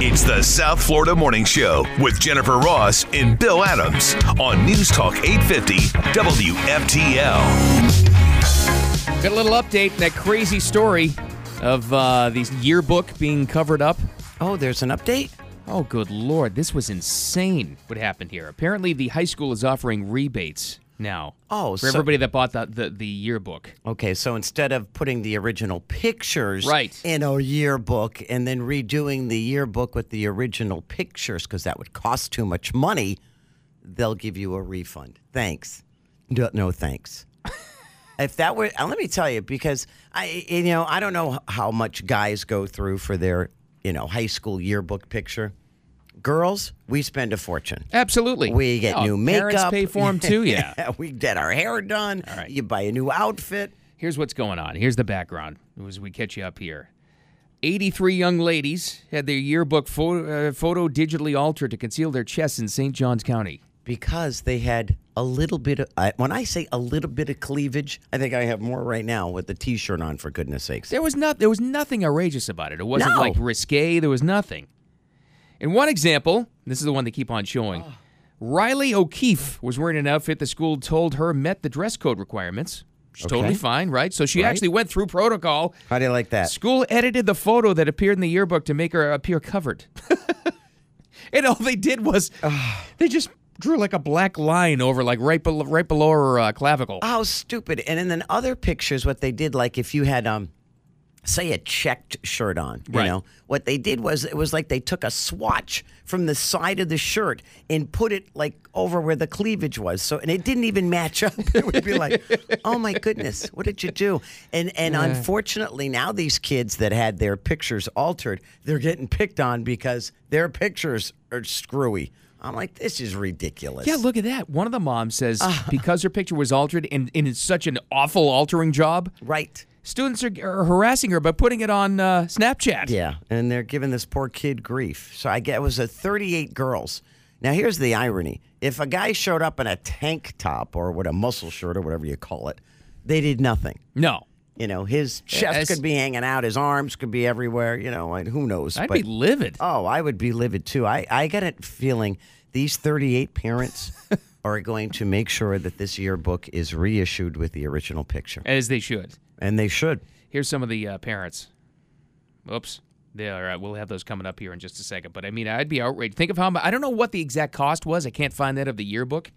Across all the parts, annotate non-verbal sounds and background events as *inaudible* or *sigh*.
It's the South Florida Morning Show with Jennifer Ross and Bill Adams on News Talk 850 WFTL. Got a little update that crazy story of uh, the yearbook being covered up. Oh, there's an update? Oh, good lord, this was insane what happened here. Apparently, the high school is offering rebates now. Oh, for so- everybody that bought the, the, the yearbook. Okay, so instead of putting the original pictures Right. in a yearbook and then redoing the yearbook with the original pictures because that would cost too much money, they'll give you a refund. Thanks. No, no thanks. *laughs* if that were, let me tell you, because I, you know, I don't know how much guys go through for their, you know, high school yearbook picture. Girls, we spend a fortune. Absolutely. We get Oh, new makeup. Parents pay for them too, *laughs* yeah. we get our hair done. All right. You buy a new outfit. Here's what's going on. Here's the background as we catch you up here. 83 young ladies had their yearbook photo, uh, photo digitally altered to conceal their chests in St. Johns County. because they had a little bit of I when I say a little bit of cleavage, I think I have more right now with the t-shirt on for goodness sakes. There was not there was nothing outrageous about it. It wasn't No. like risque. There was nothing. In one example, this is the one they keep on showing. Riley O'Keefe was wearing an outfit the school told her met the dress code requirements. She's is totally fine, right? So she Right. actually went through protocol. How do you like that? School edited the photo that appeared in the yearbook to make her appear covered. *laughs* and all they did was *sighs* they just drew like a black line over, like right below, right below her uh, clavicle. How stupid. And then other pictures what they did like if you had um say a checked shirt on, you Right. know. What they did was it was like they took a swatch from the side of the shirt and put it like over where the cleavage was. So and it didn't even match *laughs* up. It would be like, "Oh my goodness, what did you do?" And and unfortunately now these kids that had their pictures altered, they're getting picked on because their pictures are screwy. I'm like, this is ridiculous. Yeah, look at that. One of the moms says ah. because her picture was altered and, and it's such an awful altering job, Right. Students are, are harassing her by putting it on uh, Snapchat. Yeah, and they're giving this poor kid grief. So I get it was a 38 girls. Now here's the irony: if a guy showed up in a tank top or with a muscle shirt or whatever you call it, they did nothing. No. You know, his chest As- could be hanging out, his arms could be everywhere. You know, and who knows? I'd But- be livid. Oh, I would be livid too. I, I got a feeling these 38 parents *laughs* are going to make sure that this yearbook is reissued with the original picture, As they should. And they should. Here's some of the uh, parents. Oops. They are, uh, we'll have those coming up here in just a second. But I mean, I'd be outraged. Think of how. I don't know what the exact cost was. I can't find that of the yearbook.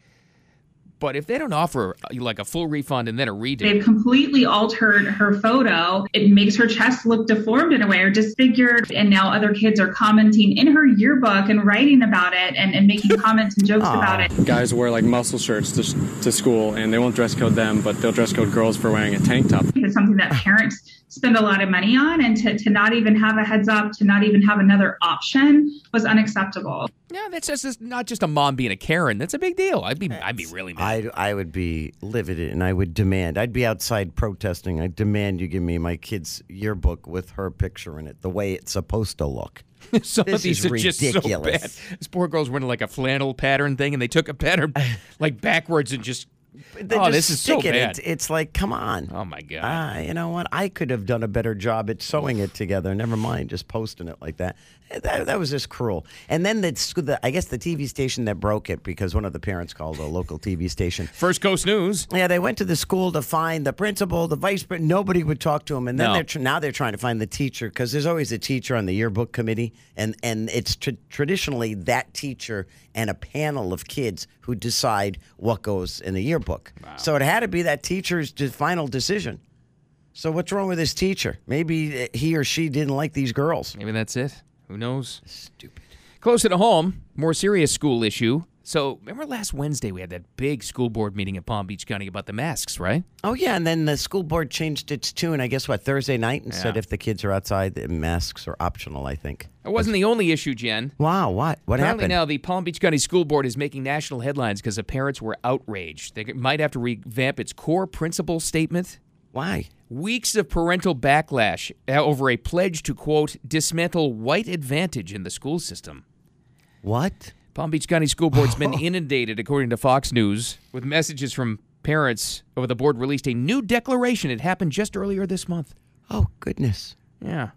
But if they don't offer uh, like a full refund and then a redo, They've completely altered her photo. It makes her chest look deformed in a way or disfigured. And now other kids are commenting in her yearbook and writing about it and, and making *laughs* comments and jokes about it. guys wear like muscle shirts to, to school and they won't dress code them but they'll dress code girls for wearing a tank top It's something that parents spend a lot of money on. And to, to not even have a heads up, to not even have another option was unacceptable. Yeah, that's just not just a mom being a Karen. That's a big deal. I'd be I'd be really mad. I, I would be livid and I would demand, I'd be outside protesting. I demand you give me my kid's yearbook with her picture in it, the way it's supposed to look. *laughs* Some of these are just so bad. This poor girl's wearing like a flannel pattern thing, and they took a pattern *laughs* like backwards and just. Oh, this is so stick it. bad. It's, like, come on. oh my god. Ah, you know what? I could have done a better job at sewing it together. Never mind just posting it like that. Eh, That, that was just cruel. And then the, the, I guess the TV station that broke it because one of the parents called a local TV station. First Coast News. Yeah, they went to the school to find the principal, the vice principal. Nobody would talk to him, and then No. they're tr- now they're trying to find the teacher because there's always a teacher on the yearbook committee, and and it's tr- traditionally that teacher and a panel of kids who decide what goes in the yearbook. So it had to be that teacher's final decision. So what's wrong with this teacher? Maybe uh, he or she didn't like these girls. Maybe that's it. Who knows? Stupid. Closer to home, more serious school issue. So remember last Wednesday we had that big school board meeting in Palm Beach County about the masks, right? Oh yeah, and then the school board changed its tune. I guess what Thursday night and said if the kids are outside, the masks are optional. I think. It wasn't the only issue, Jen. Wow, what? What happened? Apparently happened? now the Palm Beach County School Board is making national headlines because the parents were outraged. They might have to revamp its core principle statement. Why? Weeks of parental backlash uh, over a pledge to, quote, dismantle white advantage in the school system. What? Palm Beach County School Board's been *laughs* inundated, according to Fox News, with messages from parents over the board released a new declaration. It happened just earlier this month. Oh goodness. Yeah.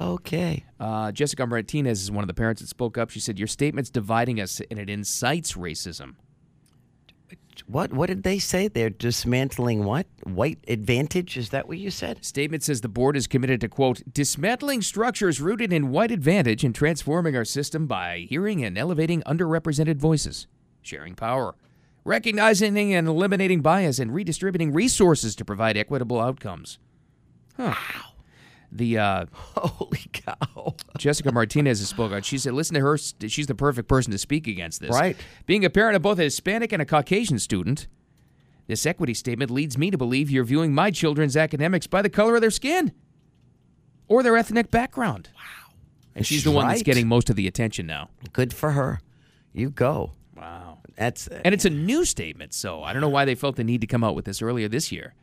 Okay. Uh, Jessica Martinez is one of the parents that spoke up. She said, Your statement's dividing us and it incites racism. What what did they say? They're dismantling what? White advantage? Is that what you said? Statement says the board is committed to, quote, dismantling structures rooted in white advantage and transforming our system by hearing and elevating underrepresented voices, sharing power, recognizing and eliminating bias, and redistributing resources to provide equitable outcomes. Huh. The uh, *laughs* Holy cow. Jessica Martinez has spoken out. She said, listen to her. She's the perfect person to speak against this. Right. Being a parent of both a Hispanic and a Caucasian student, this equity statement leads me to believe you're viewing my children's academics by the color of their skin or their ethnic background. Wow. And she's the one that's getting most of the attention now. Good for her. You go. Wow. That's And it's a new statement, so I don't know why they felt the need to come out with this earlier this year.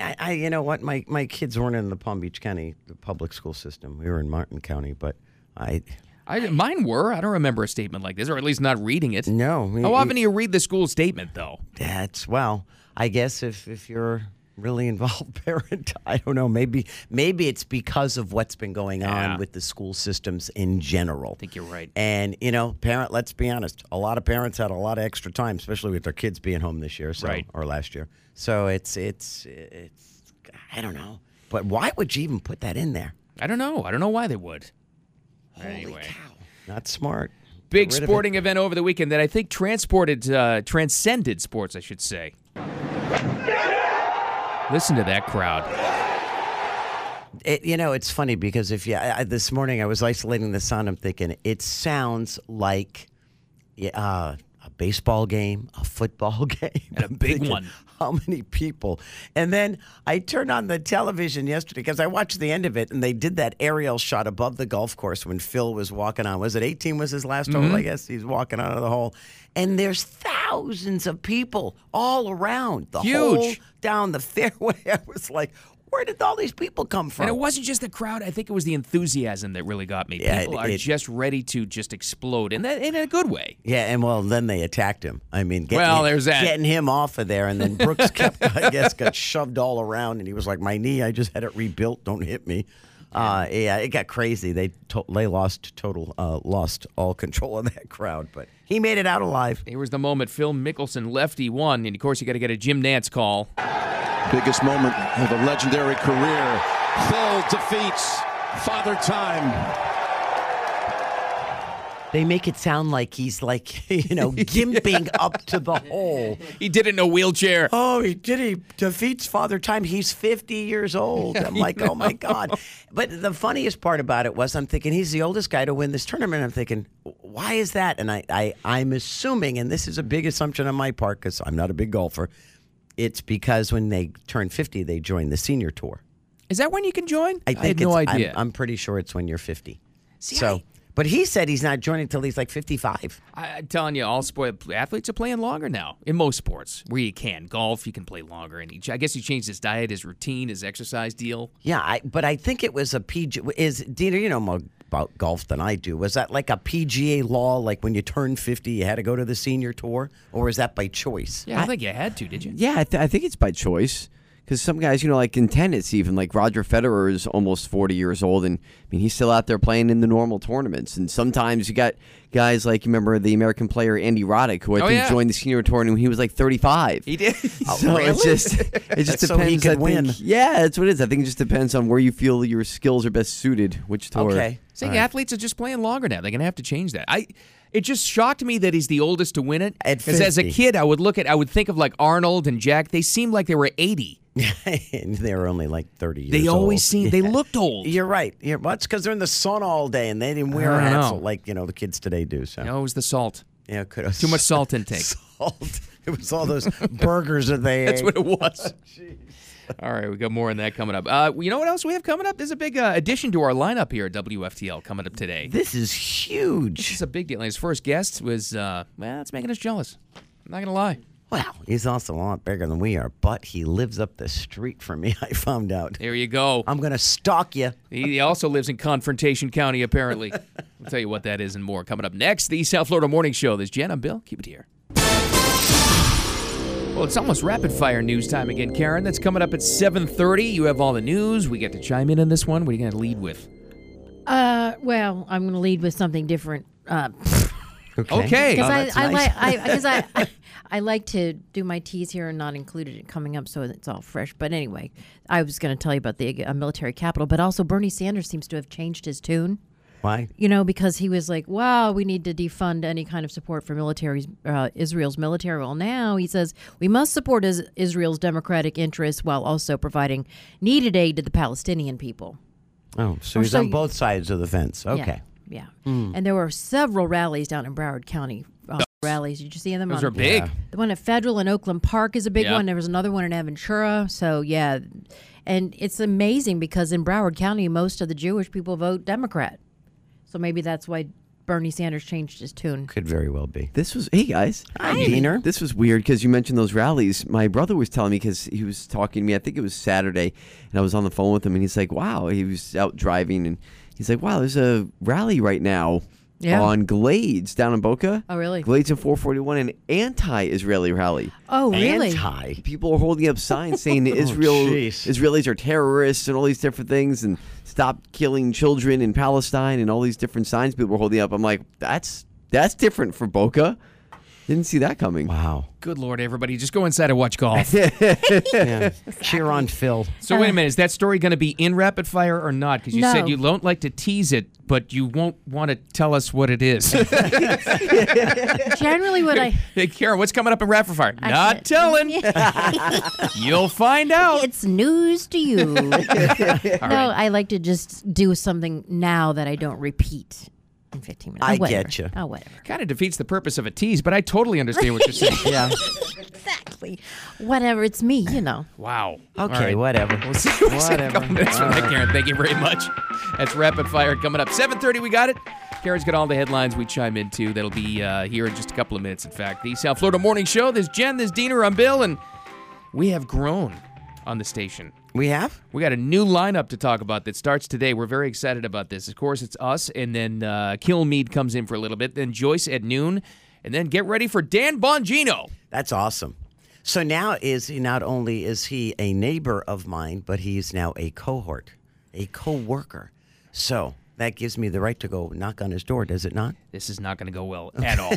I, I you know what? My my kids weren't in the Palm Beach County public school system. We were in Martin County, but I I, mine were. I don't remember a statement like this, or at least not reading it. no. How often do you read the school statement, though? That's well, I guess if if you're really involved *laughs* parent, I don't know. Maybe maybe it's because of what's been going Yeah. on with the school systems in general. I think you're right. And you know, parent. Let's be honest. A lot of parents had a lot of extra time, especially with their kids being home this year, so Right. or last year. So it's it's it's. I don't know. But why would you even put that in there? I don't know. I don't know why they would. Holy Anyway. cow! Not smart. Big Get rid of it. sporting event over the weekend that I think transported, uh, transcended sports, I should say. Listen to that crowd. It, you know, it's funny because if you I, this morning I was isolating the sound, I'm thinking it sounds like uh, a baseball game, a football *laughs* game, And a big thinking, one. How many people? And then I turned on the television yesterday because I watched the end of it, and they did that aerial shot above the golf course when Phil was walking on. Was it 18? Was his last Mm-hmm. hole? I guess he's walking out of the hole, and there's thousands of people all around the Huge. hole down the *laughs* fairway. I was like. Where did all these people come from? And it wasn't just the crowd. I think it was the enthusiasm that really got me. Yeah, People it- are it- just ready to just explode, and that in a good way. Yeah, and well, then they attacked him. I mean, getting, Well, there's that. Getting him off of there, and then Brooks kept, *laughs* I guess, got shoved all around, and he was like, "My knee, I just had it rebuilt. Don't hit me." Uh, yeah, it got crazy. They to- they lost total, uh, lost all control of that crowd, but he made it out alive. Here was the moment Phil Mickelson lefty won, and of course you got to get a Jim Nantz call. Biggest moment of a legendary career. Phil defeats Father Time. They make it sound like he's like, *laughs* you know, gimping up to the hole. He did it in a wheelchair. Oh, he did. He defeats Father Time. He's 50 years old. I'm like, oh my God. But the funniest part about it was I'm thinking he's the oldest guy to win this tournament. I'm thinking, why is that? And I, I, I'm assuming, and this is a big assumption on my part because I'm not a big golfer, it's because when they turn 50, they join the senior tour. Is that when you can join? I think had no it's, I'm- idea. I'm, pretty sure it's when you're 50. See, so, I- but he said he's not joining until he's like 55. I, I'm telling you, all sport athletes are playing longer now in most sports where you can. Golf, you can play longer, and he, I guess he changed his diet, his routine, his exercise deal. Yeah, I, but I think it was a PG. Is Dina, you know more about golf than I do. Was that like a PGA law? Like when you turned fifty, you had to go to the senior tour, or was that by choice? Yeah, I don't think you had to, did you? Yeah, I, th- I think it's by choice. Because some guys, you know, like in tennis, even like Roger Federer is almost 40 years old, and I mean, he's still out there playing in the normal tournaments. And sometimes you got guys like, you remember the American player Andy Roddick, who I Oh, think yeah. joined the senior tournament when he was like 35. He did. *laughs* so oh, it's just, it just *laughs* So he depends. could I think- win. Yeah, that's what it is. I think it just depends on where you feel your skills are best suited, which tour. Okay. Saying athletes are just playing longer now. They're gonna have to change that. I. It just shocked me that he's the oldest to win it. Because as a kid, I would look at, I would think of like Arnold and Jack. They seemed like they were eighty. and *laughs* they were only like thirty years. They always old. seemed. They looked old. You're right. You're, well, it's because they're in the sun all day and they didn't wear I don't hats know. like you know the kids today do. So No, it was the salt. yeah, could have Too much *laughs* salt intake. Salt. It was all those burgers that they *laughs* That's ate. what it was. *laughs* All right, we got more on that coming up. Uh, you know what else we have coming up? There's a big uh, addition to our lineup here at WFTL coming up today. This is huge. It's a big deal. And his first guest was, uh, well, it's making us jealous. I'm not going to lie. Well, he's also a lot bigger than we are, but he lives up the street from me. I found out. There you go. I'm gonna stalk you. He also lives in Confrontation County, apparently. I'll tell you what that is and more coming up next. The South Florida Morning Show. There's Jen. I'm Bill. Keep it here. Well, it's almost rapid fire news time again, Karen. That's coming up at 7:30. You have all the news. We get to chime in on this one. What are you going to lead with? Uh, well, I'm going to lead with something different. Uh, Okay. because Oh, I, I nice. like I because I, I *laughs* I like to do my tease here and not included it coming up, so it's all fresh. But anyway, I was going to tell you about the uh, military capital, but also Bernie Sanders seems to have changed his tune. Why? You know, because he was like, "Wow, we need to defund any kind of support for military uh, Israel's military." Well, now he says we must support is- Israel's democratic interests while also providing needed aid to the Palestinian people. Oh, so Or he's so on you- both sides of the fence. Okay. Yeah. yeah. And there were several rallies down in Broward County. Uh, rallies. Did you see them? Those on- are big. The one at Federal in Oakland Park is a big Yeah. one. There was another one in Aventura. So yeah, and it's amazing because in Broward County, most of the Jewish people vote Democrat. So maybe that's why Bernie Sanders changed his tune. Could very well be. This was hey guys. Hi, Diener. This was weird because you mentioned those rallies. My brother was telling me because he was talking to me. I think it was Saturday, and I was on the phone with him, and he's like, "Wow." He was out driving, and he's like, "Wow, there's a rally right now Yeah. on Glades down in Boca. Oh, really? Glades in 441, an anti-Israeli rally. Oh, really? Anti. People are holding up signs *laughs* saying that oh, Israel jeez. Israelis are terrorists and all these different things, and stop killing children in Palestine, and all these different signs people are holding up. I'm like, that's that's different for Boca. Didn't see that coming. Wow. Good lord, everybody, just go inside and watch golf. *laughs* Yeah. *laughs* Cheer on Phil. so wait a minute, is that story going to be in rapid fire or not? Because you No. said you don't like to tease it, but you won't want to tell us what it is. *laughs* Generally, what I hey, Karen, what's coming up in rapid fire? I not said- telling. You'll find out. it's news to you. no, I like to just do something now that I don't repeat in 15 minutes. I oh, whatever. get you. Oh, whatever. Kind of defeats the purpose of a tease, but I totally understand what you're saying. *laughs* Yeah. Exactly. Whatever. It's me, you know. *laughs* Wow. Okay, right. whatever. We'll see what's in a Whatever. couple minutes from that, Karen. Thank you very much. That's rapid fire coming up. 7:30, we got it. Karen's got all the headlines we chime into. That'll be uh, here in just a couple of minutes. In fact, the South Florida Morning Show. There's Jen, there's Diener, I'm Bill, and we have grown on the station. We have? We got a new lineup to talk about that starts today. We're very excited about this. Of course, it's us, and then uh, Kilmeade comes in for a little bit, then Joyce at noon, and then get ready for Dan Bongino. That's awesome. So now is he not only is he a neighbor of mine, but he is now a cohort, a co-worker. So that gives me the right to go knock on his door, does it not? This is not going to go well *laughs* at all.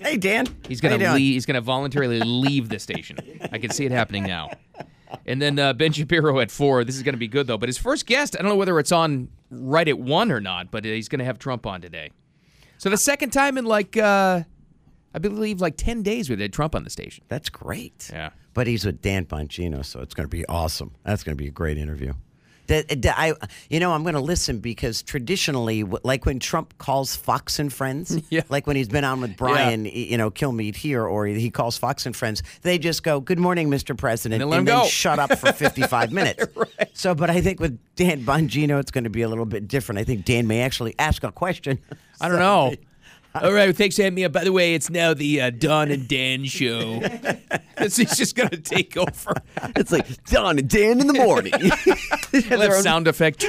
Hey Dan, He's gonna leave. He's gonna voluntarily leave the station. I can see it happening now. And then uh, Ben Shapiro at four. This is gonna be good though. But his first guest, I don't know whether it's on right at one or not, but he's gonna have Trump on today. So the second time in like uh, I believe like ten days we had Trump on the station. That's great. Yeah. But he's with Dan Bongino, so it's going to be awesome. That's going to be a great interview. That, uh, that- I, you know, I'm going to listen because traditionally, like when Trump calls Fox and Friends, *laughs* Yeah. like when he's been on with Brian, y- you know, Kilmeade here, or he calls Fox and Friends, they just go, "Good morning, Mr. President," And then let him shut up for 55 *laughs* minutes. right. So, but I think with Dan Bongino, it's going to be a little bit different. I think Dan may actually ask a question. I don't know. *laughs* *laughs* All right, thanks for having me up. By the way, it's now the uh, Don and Dan show. *laughs* he's just gonna take over. It's like Don and Dan in the morning. *laughs* Left own- sound effect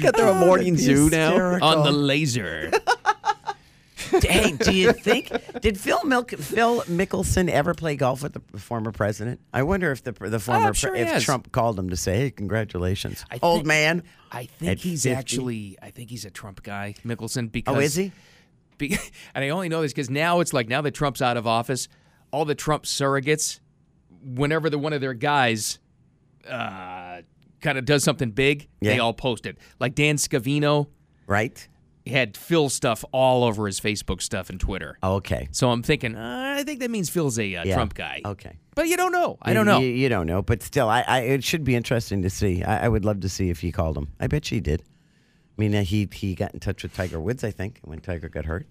got their own morning zoo now. on the laser. hey, do you think did Phil Milk, Phil Mickelson ever play golf with the former president? I wonder if the the former I'm sure pre- if has. Trump called him to say, "Hey, congratulations, I old think- man." I think he's 50? actually. I think he's a Trump guy, Mickelson. Because Oh, is he? *laughs* And I only know this because now it's like now that Trump's out of office, all the Trump surrogates, whenever the one of their guys uh, kind of does something big, they all post it. Like Dan Scavino Right? had Phil stuff all over his Facebook stuff and Twitter. Okay. So I'm thinking, uh, I think that means Phil's a uh, Yeah. Trump guy. Okay. But you don't know. I don't know. You, you don't know, but still, I, I it should be interesting to see. I, I would love to see if he called him. I bet she did. I mean, he he got in touch with Tiger Woods, I think, when Tiger got hurt.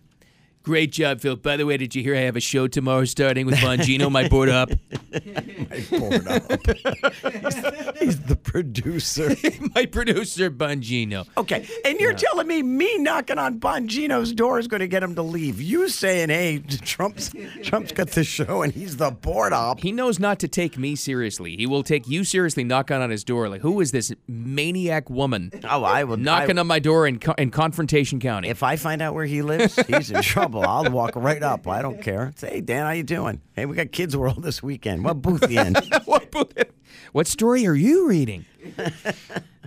Great job, Phil. By the way, did you hear I have a show tomorrow starting with Bongino, my board op? *laughs* my board op. *laughs* he's, the producer. *laughs* my producer, Bongino. Okay, and you're telling me me knocking on Bongino's door is going to get him to leave? You saying, "Hey, Trump's Trump's got the show and he's the board op." He knows not to take me seriously. He will take you seriously, knocking on his door. Like, who is this maniac woman Oh, I will knocking I, on my door in, in Confrontation County? If I find out where he lives, he's in trouble. I'll walk right up. I don't care. Say, hey, Dan, how you doing? Hey, we got Kids World this weekend. What booth you in? *laughs* what booth? What story are you reading? *laughs*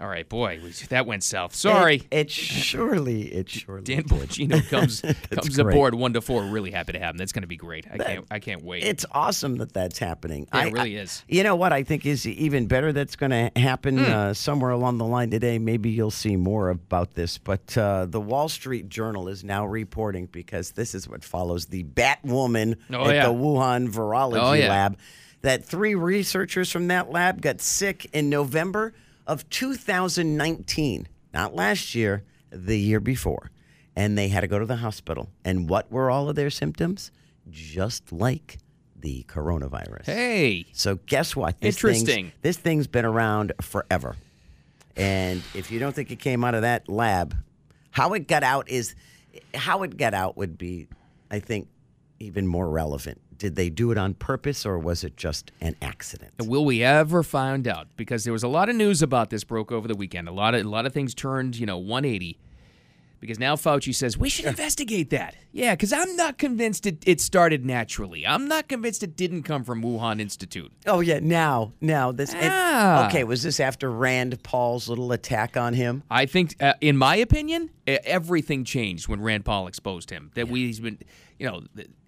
All right, boy, that went south. Sorry. It, it surely, it surely. Dan. Bongino comes *laughs* comes great. aboard one to four. Really happy to have him. That's going to be great. I can't I can't wait. It's awesome that that's happening. Yeah, I- it really I- is. You know what I think is even better that's going to happen Hmm. uh, somewhere along the line today. Maybe you'll see more about this. But uh, the Wall Street Journal is now reporting because this is what follows the Batwoman Oh, at yeah. the Wuhan Virology Oh, yeah. Lab. That three researchers from that lab got sick in November of 2019, not last year, the year before. And they had to go to the hospital. And what were all of their symptoms? Just like the coronavirus. hey, So guess what? This Interesting. Thing's, this thing's been around forever. And if you don't think it came out of that lab, how it got out is how it got out would be, I think, even more relevant. Did they do it on purpose or was it just an accident? will we ever find out? Because there was a lot of news about this broke over the weekend. A lot of a lot of things turned, you know, 180. Because now Fauci says we should investigate that. Yeah, because I'm not convinced it, it started naturally. I'm not convinced it didn't come from Wuhan Institute. Oh yeah, now now this. and- Ah. okay, was this after Rand Paul's little attack on him? I think, uh, in my opinion, everything changed when Rand Paul exposed him. That we, he's been, you know,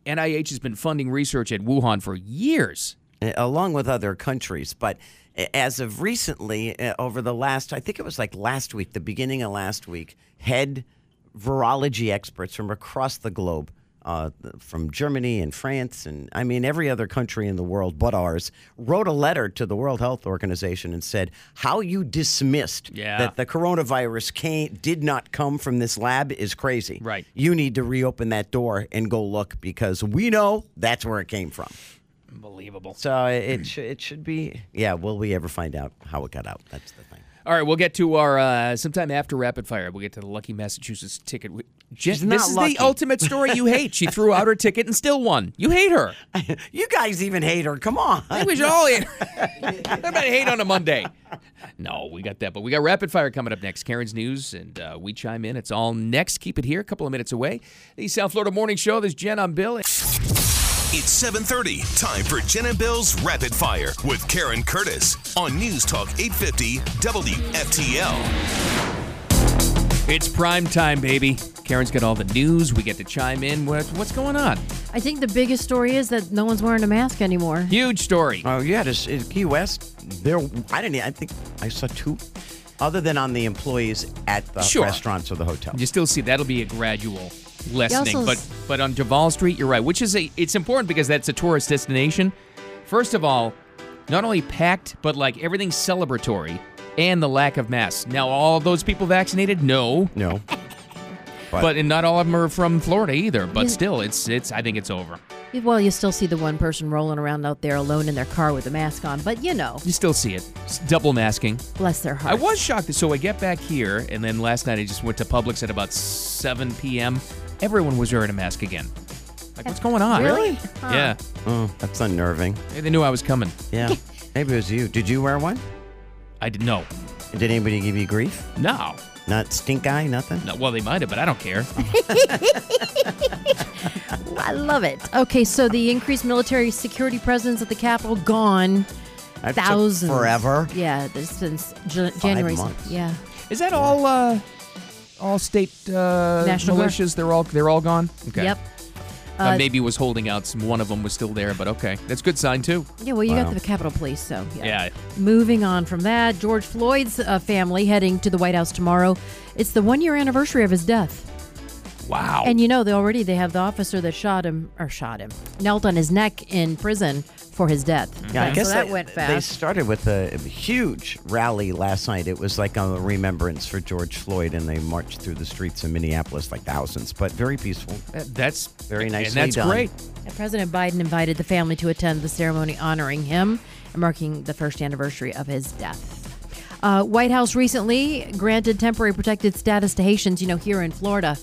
NIH has been funding research at Wuhan for years. uh, along with other countries. But as of recently, uh, over the last, I think it was like last week, the beginning of last week, head virology experts from across the globe. Uh, from Germany and France, and I mean every other country in the world but ours, wrote a letter to the World Health Organization and said how you dismissed Yeah. that the coronavirus came did not come from this lab is crazy. Right. You need to reopen that door and go look because we know that's where it came from. Unbelievable. So it sh- it should be yeah. Will we ever find out how it got out? That's the. All right, we'll get to our uh, sometime after rapid fire. We'll get to the lucky Massachusetts ticket. Jen, She's this is lucky. the ultimate story you hate. She threw out her ticket and still won. You hate her. *laughs* You guys even hate her. Come on. I think we should all hate *laughs* her. Everybody hate on a Monday. No, we got that, but we got rapid fire coming up next. Karen's news, and uh, we chime in. It's all next. Keep it here, a couple of minutes away. The South Florida Morning Show. This is Jen. I'm Bill. It's 7:30. Time for Jen and Bill's Rapid Fire with Karen Curtis on News Talk 850 WFTL. It's prime time, baby. Karen's got all the news. We get to chime in. What, what's going on? I think the biggest story is that no one's wearing a mask anymore. Huge story. Oh yeah, this in Key West. There, I didn't. I think I saw two, other than on the employees at the Sure. restaurants or the hotel. You still see that'll be a gradual lessening, but s- but on Duval Street, you're right. Which is a it's important because that's a tourist destination. First of all, not only packed, but like everything's celebratory, and the lack of masks. Now, all those people vaccinated? No, No. *laughs* but and not all of them are from Florida either. But Yeah. still, it's it's I think it's over. Well, you still see the one person rolling around out there alone in their car with a mask on, but you know, You still see it. It's double masking. bless their hearts. I was shocked. So I get back here, and then last night I just went to Publix at about 7 p.m. Everyone was wearing a mask again. Like, what's going on? Really? Huh. Yeah. Oh, that's unnerving. Maybe They knew I was coming. Yeah. *laughs* Maybe it was you. Did you wear one? I didn't know. Did anybody give you grief? No. Not stink eye. Nothing. no. Well, they might have, but I don't care. *laughs* I love it. Okay, so the increased military security presence at the Capitol gone. That took Thousands. forever. Yeah, this since Jan- January. months. Yeah. Is that all? Uh, all state uh, National Guard. militias? They're all they're all gone. Okay. Yep. Uh, Uh, maybe was holding out. Some one of them was still there, but okay, that's a good sign too. Yeah, well, you Wow. got the Capitol Police, so yeah. Yeah. Moving on from that, George Floyd's uh, family heading to the White House tomorrow. It's the one year anniversary of his death. Wow. And you know, they already they have the officer that shot him or shot him, knelt on his neck in prison for his death. Yeah, I So guess that they, went fast. They started with a huge rally last night. It was like a remembrance for George Floyd, and they marched through the streets of Minneapolis like thousands, but very peaceful. That's Very nice. and that's done. great. And President Biden invited the family to attend the ceremony honoring him and marking the first anniversary of his death. Uh, White House recently granted temporary protected status to Haitians. You know, here in Florida,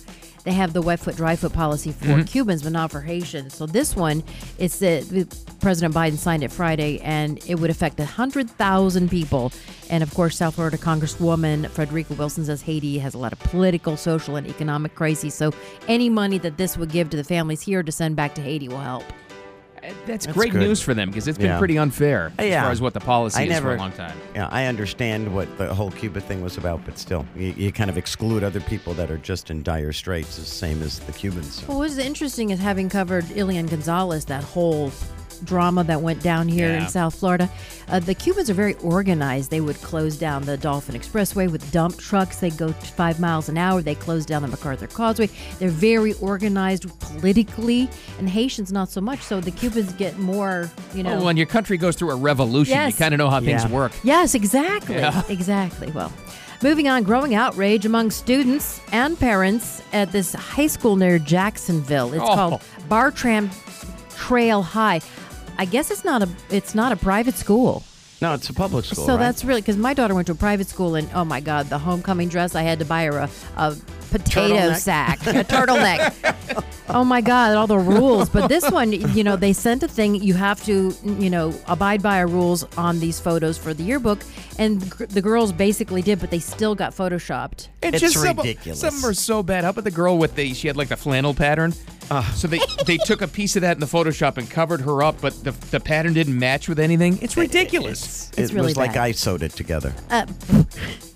they have the wet foot, dry foot policy for Mm-hmm. Cubans, but not for Haitians. So this one, it's the President Biden signed it Friday, and it would affect hundred thousand people. And of course, South Florida Congresswoman Frederica Wilson says Haiti has a lot of political, social, and economic crises. So any money that this would give to the families here to send back to Haiti will help. That's, That's great good. news for them because it's been Yeah. pretty unfair as Yeah. far as what the policy I is never, for a long time. Yeah, I understand what the whole Cuba thing was about, but still, you, you kind of exclude other people that are just in dire straits, the same as the Cubans. So. Well, what is interesting is having covered Elian Gonzalez, that whole drama that went down here Yeah. in South Florida. Uh, the Cubans are very organized. They would close down the Dolphin Expressway with dump trucks. They go five miles an hour. They close down the MacArthur Causeway. They're very organized politically, and Haitians not so much. So the Cubans get more, you know. Well, when your country goes through a revolution, you kind of know how things work. Yes, exactly. Yeah. *laughs* Exactly. Well, moving on, growing outrage among students and parents at this high school near Jacksonville. It's Oh. called Bartram Trail High. I guess it's not a it's not a private school. No, it's a public school. so right? that's really because my daughter went to a private school and oh my god, the homecoming dress I had to buy her a, a potato Turtleneck? sack, a turtleneck. *laughs* oh my god, all the rules. But this one, you know, they sent a thing. You have to, you know, abide by our rules on these photos for the yearbook, and gr- the girls basically did, but they still got photoshopped. It's just some- ridiculous. Some, of them are so bad. How about the girl with the? She had like the flannel pattern. so they they *laughs* took a piece of that in the Photoshop and covered her up, but the the pattern didn't match with anything. It's ridiculous. It's it really was like. I sewed it together. Uh,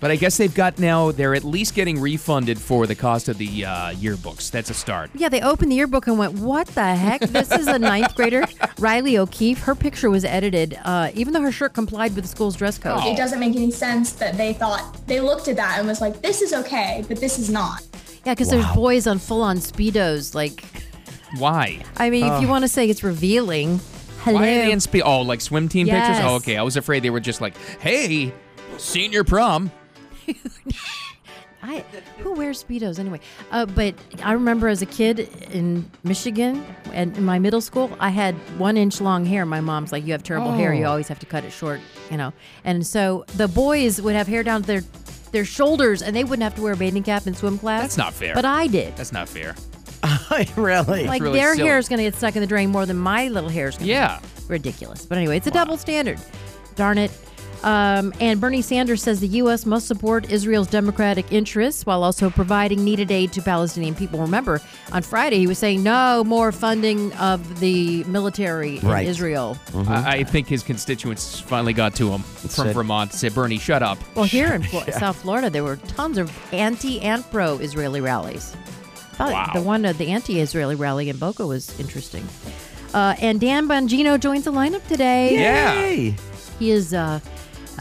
but I guess they've got now. They're at least getting refunded for the cost of the uh, yearbooks. That's a start. Yeah, they opened the yearbook and went, "What the heck? This is a ninth grader, *laughs* Riley O'Keefe. Her picture was edited, uh, even though her shirt complied with the school's dress code." It doesn't make any sense that they thought they looked at that and was like, "This is okay, but this is not." Yeah, because there's boys on full-on speedos. Like, Why? I mean, if you want to say it's revealing, hello. Why are they in spe- Oh, like swim team pictures? Oh, okay. I was afraid they were just like, hey, senior prom. *laughs* I, who wears speedos anyway? Uh, but I remember as a kid in Michigan and in my middle school, I had one inch long hair. My mom's like, "You have terrible hair. You Oh. always have to cut it short," you know. And so the boys would have hair down to their their shoulders, and they wouldn't have to wear a bathing cap in swim class. That's not fair. But I did. That's not fair. *laughs* really? like really their silly. hair is going to get stuck in the drain more than my little hair is going to. Yeah. ridiculous. But anyway, it's a double standard. Darn it. Um, and Bernie Sanders says the U.S. must support Israel's democratic interests while also providing needed aid to Palestinian people. Remember, on Friday he was saying no more funding of the military Right. in Israel. I, I think his constituents finally got to him from it. Vermont. Said, Bernie, shut up. Well, here in Flo- *laughs* South Florida, there were tons of anti and pro Israeli rallies. Wow. The one, uh, the anti Israeli rally in Boca was interesting. Uh, and Dan Bongino joins the lineup today. Yeah. He is, uh,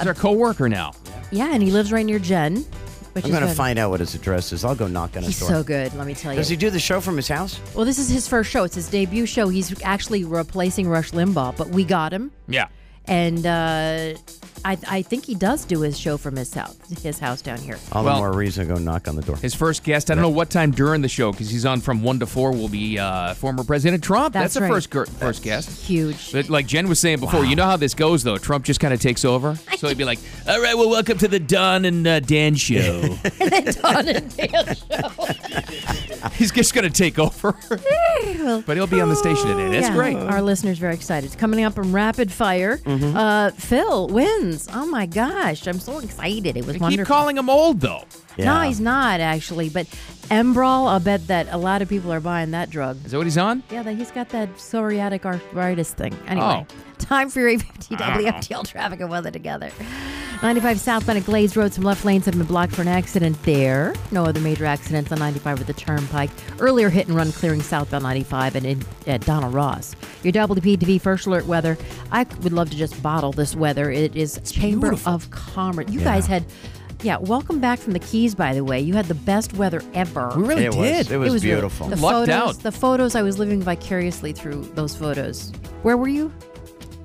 He's our co-worker now. yeah, and he lives right near Jen. Which I'm is going to good. find out what his address is. I'll go knock on his He's door. so good, let me tell you. Does he do the show from his house? well, this is his first show. It's his debut show. He's actually replacing Rush Limbaugh, but we got him. Yeah. And uh, I, I think he does do his show from his house, his house down here. All Well- the more reason to go knock on the door. His first guest, I don't know what time during the show, because he's on from 1 to 4, will be uh, former President Trump. That's the right. first gir- first guest. Huge. But like Jen was saying before, you know how this goes, though. Trump just kind of takes over. *laughs* So he'd be like, all right, well, welcome to the Don and uh, Dan show. *laughs* the Don and Dan show. *laughs* *laughs* he's just going to take over. *laughs* but he'll be on the station today. That's Yeah, great. Our listeners very excited. It's coming up from Rapid Fire. Mm-hmm. Uh, Phil wins. Oh my gosh, I'm so excited. It was keep wonderful. calling him old, though. No, he's not actually. But Enbrel, I'll bet that a lot of people are buying that drug. Is that what he's on? Yeah, that he's got that psoriatic arthritis thing. Anyway, Oh. Time for your 850 WFTL traffic and weather together. 95 southbound at Glades Road. Some left lanes have been blocked for an accident there. No other major accidents on 95 with the Turnpike. Earlier hit and run clearing southbound 95 and in, at Donald Ross. Your WPTV first alert weather. I would love to just bottle this weather. It is Chamber beautiful. of Commerce. You guys had. Yeah, welcome back from the Keys. By the way, you had the best weather ever. We really it did. was. It was, really- beautiful. the Lucked photos, out. The photos, I was living vicariously through those photos. Where were you?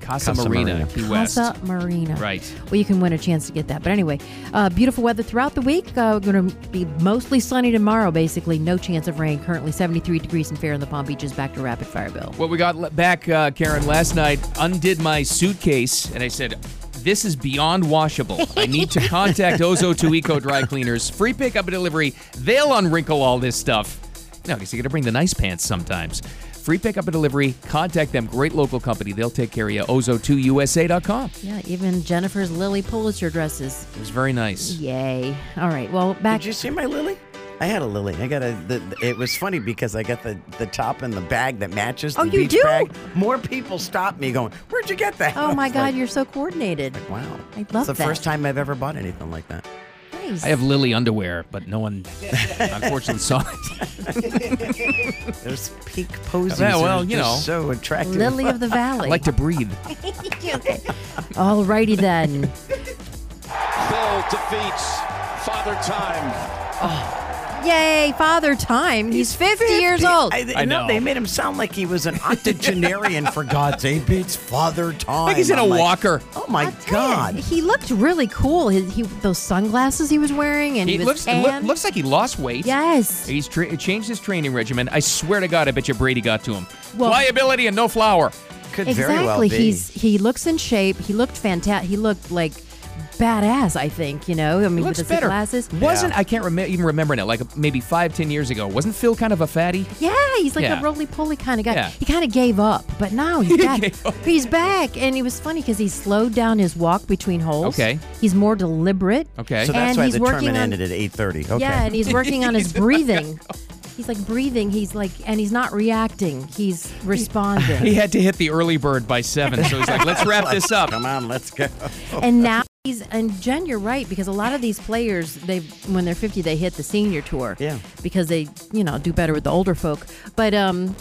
Casa, Casa Marina, Marina. Key West. Casa Marina. Right. Well, you can win a chance to get that. But anyway, uh, beautiful weather throughout the week. Uh, going to be mostly sunny tomorrow, basically. No chance of rain. Currently 73 degrees and fair in the Palm Beaches. Back to rapid fire, Bill. What we got back, uh, Karen, last night, undid my suitcase, and I said, this is beyond washable. I need to contact Ozo 2 Eco Dry Cleaners. Free pickup and delivery. They'll unwrinkle all this stuff. No, because you got to bring the nice pants sometimes. Free pickup and delivery. Contact them. Great local company. They'll take care of you. Ozo2USA.com. Yeah, even Jennifer's Lilly Pulitzer dresses. It was very nice. Yay. All right. Well, back. Did you see my Lily? I had a lily. I got a. The, it was funny because I got the, the top and the bag that matches. Oh, the Oh, you beach do? Bag. More people stopped me going, "Where'd you get that?" Oh my God, like, you're so coordinated. Wow. I love that. It's the that. first time I've ever bought anything like that. Nice. I have Lily underwear, but no one *laughs* unfortunately saw it. *laughs* Those pink posies Yeah, well, are you know. so attractive. Lily of the *laughs* Valley. I Valley. like to breathe. Alrighty then. Phil defeats Father Time. Oh. Yay, Father Time. He's 50, years old. I, I know. know. They made him sound like he was an octogenarian for God's sake. *laughs* It's Father Time. Like he's in a I'm like, walker. Oh my I'll you, God. he looked really cool. His, he those sunglasses he was wearing, and he, He was looks tan. loo- looks like he lost weight. yes. He's tra- changed his training regimen. I swear to God, I bet you Brady got to him. Well- Pliability and no flour. Could exactly. very well be. He's he looks in shape. He looked fantastic. He looked like badass. I think you know. I mean, looks with the better. glasses. Wasn't I can't rem- even remember now. Like maybe five, ten years ago, wasn't Phil kind of a fatty? Yeah, he's like Yeah. a roly poly kind of guy. Yeah. He kind of gave up, but now he's *laughs* back. gave up. He's back, and it was funny because he slowed down his walk between holes. Okay. He's more deliberate. Okay. so that's and why he's the working tournament on- ended at 8:30. Okay. Yeah, and he's working on *laughs* his breathing. *laughs* He's like breathing. He's like, and he's not reacting. He's responding. He had to hit the early bird by seven, so he's like, "Let's wrap this up." Come on, let's go. and now he's and Jen, you're right because a lot of these players, they when they're 50, they hit the senior tour. Yeah. Because they, you know, do better with the older folk. But um,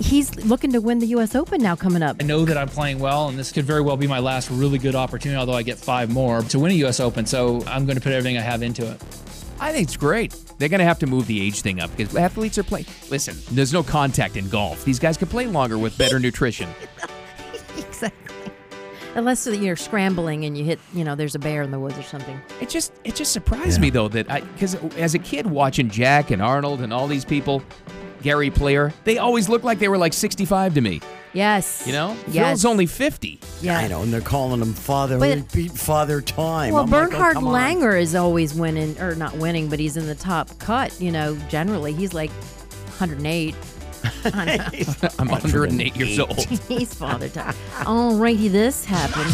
he's looking to win the U.S. Open now coming up. I know that I'm playing well, and this could very well be my last really good opportunity, although I get five more to win a U.S. Open. So I'm going to put everything I have into it. I think it's great. They're going to have to move the age thing up because athletes are playing. Listen, there's no contact in golf. These guys can play longer with better *laughs* nutrition. exactly. Unless you're scrambling and you hit, you know, there's a bear in the woods or something. It just it just surprised me though that I because as a kid watching Jack and Arnold and all these people, Gary Player, they always looked like they were like 65 to me. Yes. You know, Yes. Phil's only 50. Yeah. I know, and they're calling him Father. But- beat Father Time. Well, I'm like, oh, Bernhard on. Langer is always winning, or not winning, but he's in the top cut. You know, generally he's like 108. *laughs* I know. *laughs* I'm 108 years old. *laughs* he's father time. Alrighty, this happened.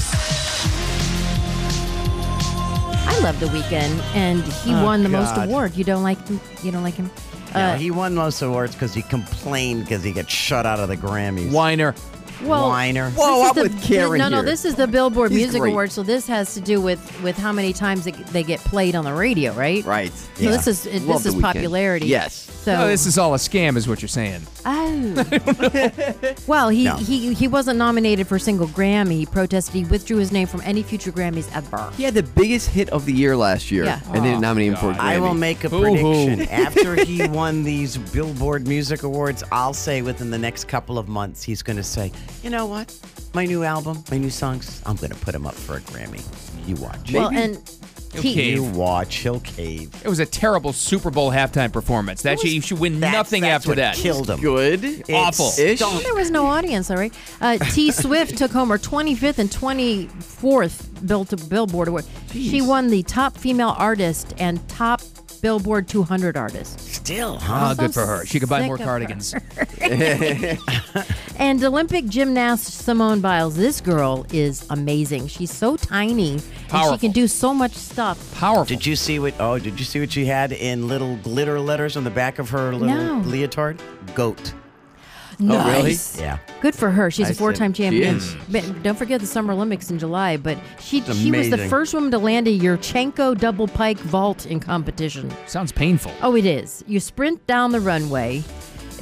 I love the weekend, and he Oh, won the most award. You don't like him? You don't like him? No, Uh, he won most awards because he complained because he got shut out of the Grammys. Whiner. Well, Whiner. Whoa, is up the- with Karen No, no, here. this is the Billboard He's Music great. Awards, so this has to do with with how many times it, they get played on the radio, right? Right. So this is it- Love this is popularity. Yes. So No, this is all a scam, is what you're saying. Oh. *laughs* well, he, No. he he wasn't nominated for a single Grammy. He protested. He withdrew his name from any future Grammys ever. He had the biggest hit of the year last year, Yeah. and they didn't nominate him for a Grammy. I will make a Boo-hoo. prediction. *laughs* After he won these Billboard Music Awards, I'll say within the next couple of months, he's going to say, you know what? My new album, my new songs, I'm going to put them up for a Grammy. You watch. Well, and he Okay. You watch. He'll cave. It was a terrible Super Bowl halftime performance. That you should win That's- nothing that's after what that. Killed him. Good. Awful. It's- Ish. there was no audience. All right. Uh, *laughs* T Swift took home her 25th and 24th Bill Billboard award. She won the top female artist and top Billboard 200 artist. Still, Ah, huh? good for her. She could buy more cardigans. *laughs* And Olympic gymnast Simone Biles, this girl is amazing. She's so tiny. And she can do so much stuff. Powerful. Did you see what? Oh, did you see what she had in little glitter letters on the back of her little No. leotard? Goat. Oh, nice. Yeah. Good for her. She's I a four-time said- champion. is. But don't forget the Summer Olympics in July. But she It's she was the amazing. first woman to land a Yurchenko double pike vault in competition. Sounds painful. Oh, it is. You sprint down the runway,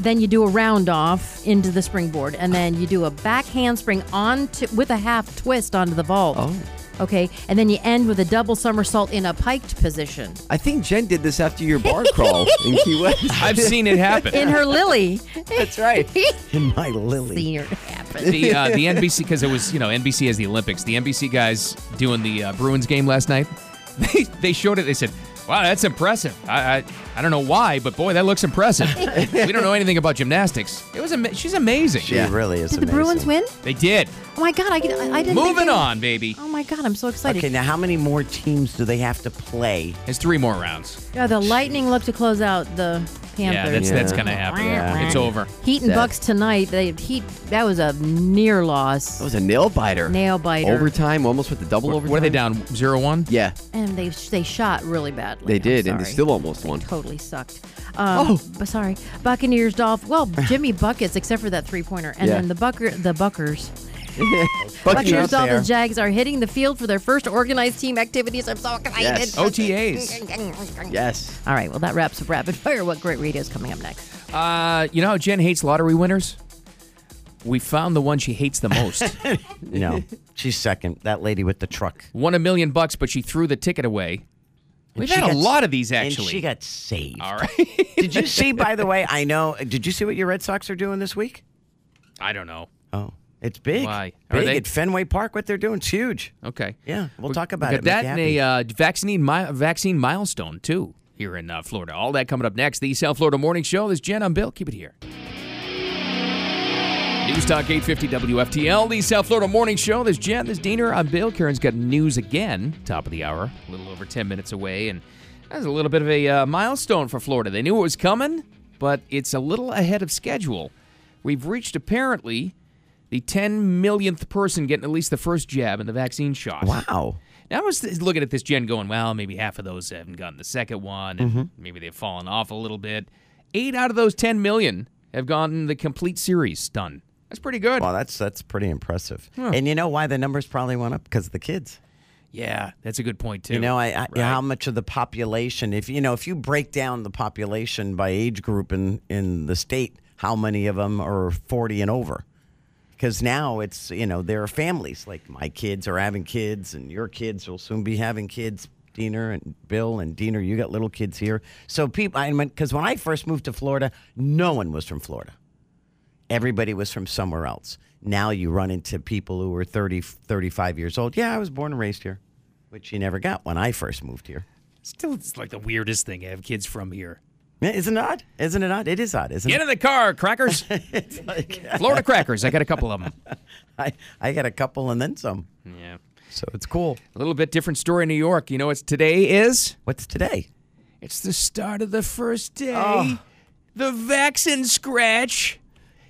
then you do a round off into the springboard, and then you do a back handspring on to, with a half twist onto the vault. Oh. Okay, and then you end with a double somersault in a piked position. I think Jen did this after your bar crawl *laughs* in Key West. I've seen it happen. In her lily. That's right. *laughs* In my lily. Seen it happen. the uh, the NBC because it was you know NBC has the Olympics. The NBC guys doing the uh, Bruins game last night. *laughs* They they showed it. They said, "Wow, that's impressive." I I, I don't know why, but boy, that looks impressive. *laughs* we don't know anything about gymnastics. It was ama- she's amazing. She really is Did the amazing. Bruins win? They did. Oh my god, I, I, I didn't. think Moving they- on, baby. Oh my god, I'm so excited. Okay, now how many more teams do they have to play? It's three more rounds. Yeah, the Lightning look to close out the Yeah, Panthers. that's that's Yeah. gonna happen. Yeah. It's over. Heat and Sad. Bucks tonight. They Heat. That was a near loss. That was a nail biter. Nail biter. Overtime, almost with the double What, overtime. what are they down? Zero one. Yeah. and they they shot really bad. Badly. They did, and they still almost won. Totally sucked. Um, oh, sorry. Buccaneers, Dolph. Well, *sighs* Jimmy buckets, except for that three pointer, and Yeah. then the Bucker, the Buckers. *laughs* Buccaneers Buccaneers, there. Dolphins, Jags are hitting the field for their first organized team activities. I'm so excited. Yes. OTAs. Yes. All right. Well, that wraps up rapid fire. What great radio is coming up next? Uh, you know how Jen hates lottery winners? We found the one she hates the most. *laughs* No, she's second. That lady with the truck. Won a million bucks, but she threw the ticket away. We've had a got- lot of these actually. And she got saved. All *laughs* right. Did you see, by the way? I know. Did you see what your Red Sox are doing this week? I don't know. Oh, it's big. Why? Are Big they- at Fenway Park. What they're doing is huge. Okay. Yeah, we'll We- talk about we it. got Make that and a uh, vaccine mi- vaccine milestone too here in uh, Florida. All that coming up next. The South Florida Morning Show. This is Jen. I'm Bill. Keep it here. News Talk 850 WFTL, the South Florida Morning Show. There's Jen, there's Diener, I'm Bill. Karen's got news again, top of the hour, a little over 10 minutes away. And that's a little bit of a uh, milestone for Florida. They knew it was coming, but it's a little ahead of schedule. We've reached apparently the 10 millionth person getting at least the first jab in the vaccine shot. Wow. Now I was looking at this Jen going, well, maybe half of those haven't gotten the second one, and Mm-hmm. maybe they've fallen off a little bit. Eight out of those 10 million have gotten the complete series done. That's pretty good. Well, that's that's pretty impressive. And you know why the numbers probably went up? Because of the kids. Yeah, that's a good point too. You know, I, I Right. how much of the population? If you know, if you break down the population by age group in in the state, how many of them are forty and over? Because now it's you know there are families like my kids are having kids, and your kids will soon be having kids. Diener and Bill and Diener, you got little kids here. So people, I mean, because when I first moved to Florida, no one was from Florida everybody was from somewhere else. Now you run into people who are 30, 35 years old. Yeah, I was born and raised here, which you never got when I first moved here. Still, it's like the weirdest thing to have kids from here. Isn't it odd? Isn't it odd? It is odd, isn't Get it? in the car, crackers. *laughs* Like, *laughs* Florida crackers. I got a couple of them. *laughs* I, I got a couple and then some. Yeah. So it's cool. A little bit different story in New York. You know what today is? What's today? It's the start of the first day. Oh. The vaccine scratch.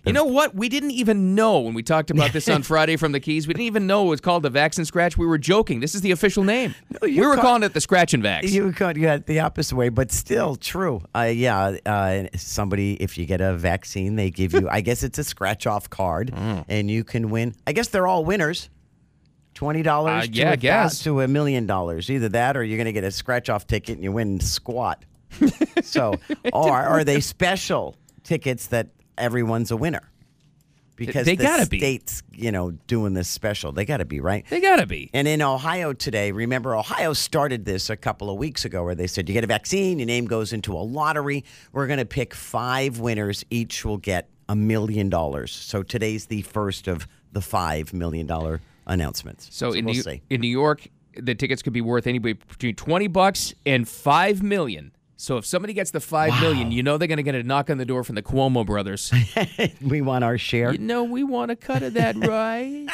You know what? We didn't even know when we talked about this on *laughs* Friday from the Keys. We didn't even know it was called the vaccine scratch. We were joking. This is the official name. *laughs* you we were ca- calling it the scratch and vax. You got you had the opposite way, but still true. Uh, yeah, uh, somebody if you get a vaccine, they give you. *laughs* I guess it's a scratch off card, Mm. and you can win. I guess they're all winners. Twenty dollars, Uh, yeah, I guess. to a million dollars. Either that, or you're going to get a scratch off ticket and you win squat. so, or are they special tickets that everyone's a winner? Because They the gotta be. states, you know, doing this special. They got to be right. they gotta be. And in Ohio today, remember, Ohio started this a couple of weeks ago where they said you get a vaccine, your name goes into a lottery. We're going to pick five winners. Each will get a million dollars. So today's the first of the $5 million announcements. So, in, we'll New, in New York, the tickets could be worth anywhere between twenty bucks and five million. So if somebody gets the five million, you know they're going to get a knock on the door from the Cuomo brothers. *laughs* we want our share. you know we want a cut of that, *laughs* right?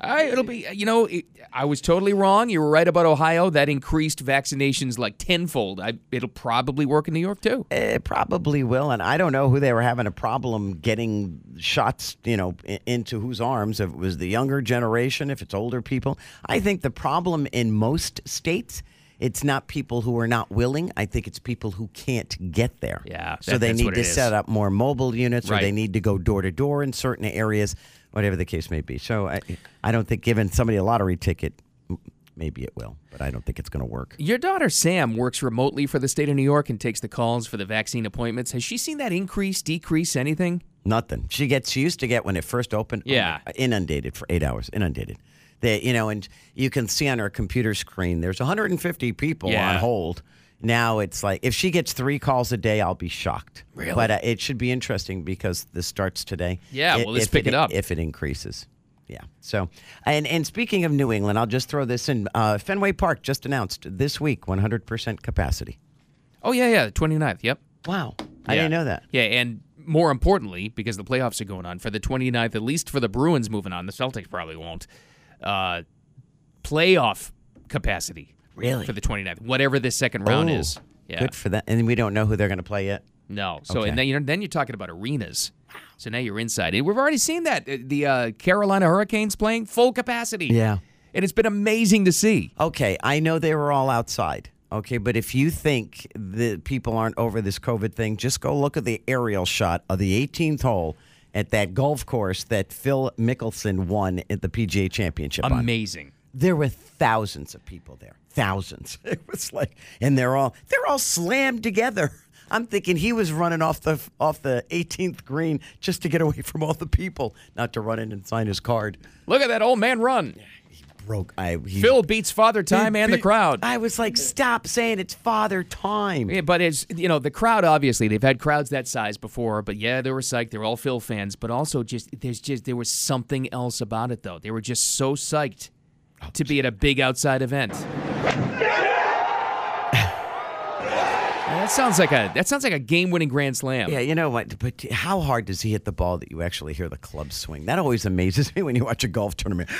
I, it'll be, you know, it, I was totally wrong. You were right about Ohio. That increased vaccinations like tenfold. I, it'll probably work in New York too. It probably will, and I don't know who they were having a problem getting shots, you know, into whose arms. If it was the younger generation, if it's older people. I think the problem in most states, it's not people who are not willing. I think it's people who can't get there. Yeah, so that- they need to set up more mobile units, or they need to go door to door in certain areas, whatever the case may be. So I, I don't think giving somebody a lottery ticket, maybe it will, but I don't think it's going to work. Your daughter Sam works remotely for the state of New York and takes the calls for the vaccine appointments. Has she seen that increase, decrease, anything? Nothing. She gets. She used to get when it first opened. oh Yeah. inundated for eight hours. Inundated. They, you know, and you can see on her computer screen there's 150 people Yeah. on hold. Now it's like if she gets three calls a day, I'll be shocked. Really? But uh, it should be interesting because this starts today. Yeah, I- well, let's pick it up. if it increases. Yeah. So, and and speaking of New England, I'll just throw this in. Uh, Fenway Park just announced this week 100% capacity. Oh, yeah, yeah, the 29th. Yep. Wow. I didn't know that. Yeah, and more importantly, because the playoffs are going on for the 29th, at least for the Bruins moving on, the Celtics probably won't. Uh, playoff capacity. Really? For the 29th, whatever this second round Oh, is. Yeah. Good for that. And we don't know who they're going to play yet. No. So Okay. and then you're then you're talking about arenas. So now you're inside. And we've already seen that Uh, the uh, Carolina Hurricanes playing full capacity. Yeah. And it's been amazing to see. Okay, I know they were all outside. Okay, but if you think that people aren't over this COVID thing, just go look at the aerial shot of the 18th hole at that golf course that Phil Mickelson won at the PGA Championship. on. Amazing. There were thousands of people there. Thousands. *laughs* It was like, and they're all they're all slammed together. I'm thinking he was running off the off the 18th green just to get away from all the people, not to run in and sign his card. Look at that old man run. Broke. I he, Phil beats Father Time he and the crowd. I was like, stop saying it's father time. Yeah, but it's you know the crowd. Obviously, they've had crowds that size before. But yeah, they were psyched. They were all Phil fans. But also, just there's just there was something else about it though. They were just so psyched to be at a big outside event. *laughs* that sounds like a that sounds like a game-winning grand slam. Yeah, you know what? But how hard does he hit the ball that you actually hear the club swing? That always amazes *laughs* me when you watch a golf tournament.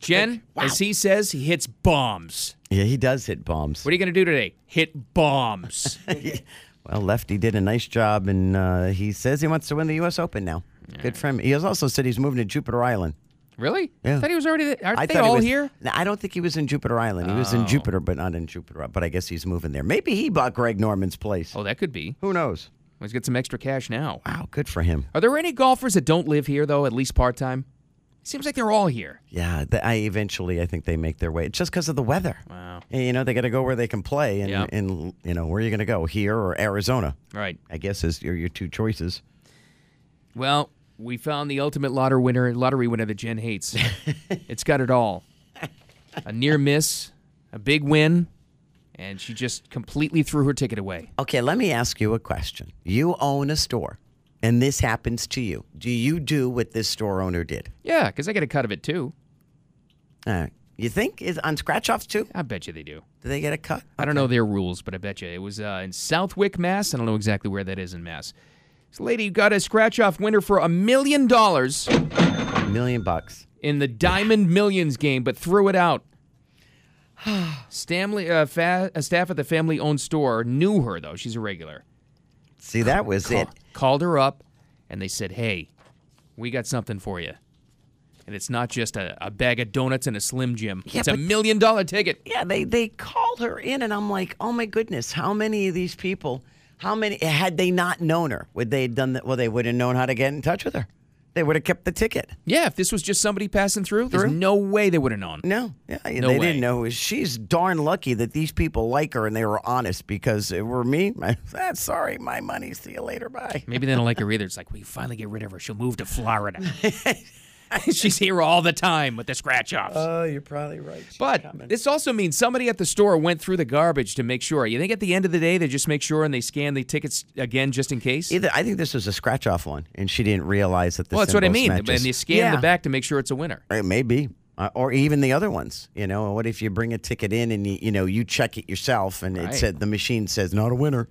Jen, as he says, he hits bombs. Yeah, he does hit bombs. What are you going to do today? Hit bombs. *laughs* Well, Lefty did a nice job, and uh, he says he wants to win the U.S. Open now. Good for him. He has also said he's moving to Jupiter Island. really? Yeah. I thought he was already. There. Aren't I they thought he all was- here? No, I don't think he was in Jupiter Island. He was Oh. in Jupiter, but not in Jupiter. But I guess he's moving there. Maybe he bought Greg Norman's place. Oh, that could be. Who knows? Let's get some extra cash now. Wow, good for him. Are there any golfers that don't live here though, at least part time? Seems like they're all here. Yeah, th- I eventually I think they make their way. Just because of the weather. Wow. And, you know, they got to go where they can play, and, Yeah. and you know where are you going to go? Here or Arizona? Right. I guess is your your two choices. Well, we found the ultimate lottery winner, lottery winner that Jen hates. *laughs* it's got it all: a near miss, a big win, and she just completely threw her ticket away. Okay, let me ask you a question. You own a store, and this happens to you. Do you do what this store owner did? Yeah, because I get a cut of it too. All right. You think is on scratch offs too? I bet you they do. Do they get a cut? I don't know their rules, but I bet you it was uh, in Southwick, Mass. I don't know exactly where that is in Mass. This lady got a scratch off winner for a million dollars A million bucks. in the Diamond Millions game, but threw it out. *sighs* Stanley, uh, fa- a staff at the family-owned store knew her though. She's a regular. See, that was it. Called her up, and they said, "Hey, we got something for you." And it's not just a, a bag of donuts and a Slim Jim. Yeah, it's a but- million dollar ticket. Yeah, they they called her in, and I'm like, oh my goodness, how many of these people? How many had they not known her? Would they have done that? Well, they would have known how to get in touch with her. They would have kept the ticket. Yeah, if this was just somebody passing through, there's Through? no way they would have known. No, yeah, No they way. didn't know. She's darn lucky that these people like her and they were honest. Because if it were me, I, *laughs* ah, sorry, my money. See you later. Bye. Maybe they don't like her either. It's like we finally get rid of her. She'll move to Florida. *laughs* *laughs* She's here all the time with the scratch offs. Oh, you're probably right. but this also means somebody at the store went through the garbage to make sure. You think at the end of the day they just make sure and they scan the tickets again just in case? Either I think this was a scratch off one, and she didn't realize that the well, that's what I mean. matches. And you scan yeah. the back to make sure it's a winner. It may be. Uh, or even the other ones, you know. What if you bring a ticket in and you, you know you check it yourself and Right. it said the machine says not a winner,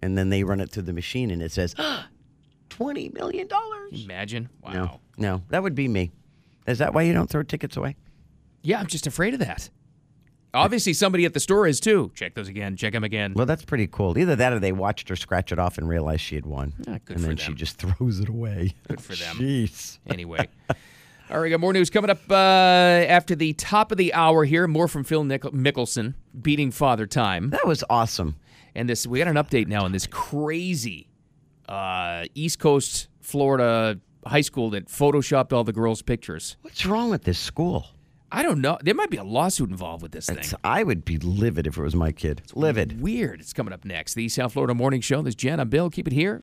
and then they run it through the machine and it says twenty million dollars. Imagine. Wow. No, no, that would be me. Is that why you don't throw tickets away? Yeah, I'm just afraid of that. Obviously, somebody at the store is too. Check those again. Check them again. Well, that's pretty cool. Either that or they watched her scratch it off and realized she had won, Ah, good and for then she just *laughs* throws it away. Good for them. Jeez. Anyway. All right, we got more news coming up uh, after the top of the hour here. More from Phil Nichol- Mickelson beating Father Time. That was awesome. And this, we got an update now on this crazy uh, East Coast Florida high school that photoshopped all the girls' pictures. What's wrong with this school? I don't know. There might be a lawsuit involved with this thing. I would be livid if it was my kid. Livid. Weird. It's coming up next. The South Florida Morning Show. This is Jen. I'm Bill. Keep it here.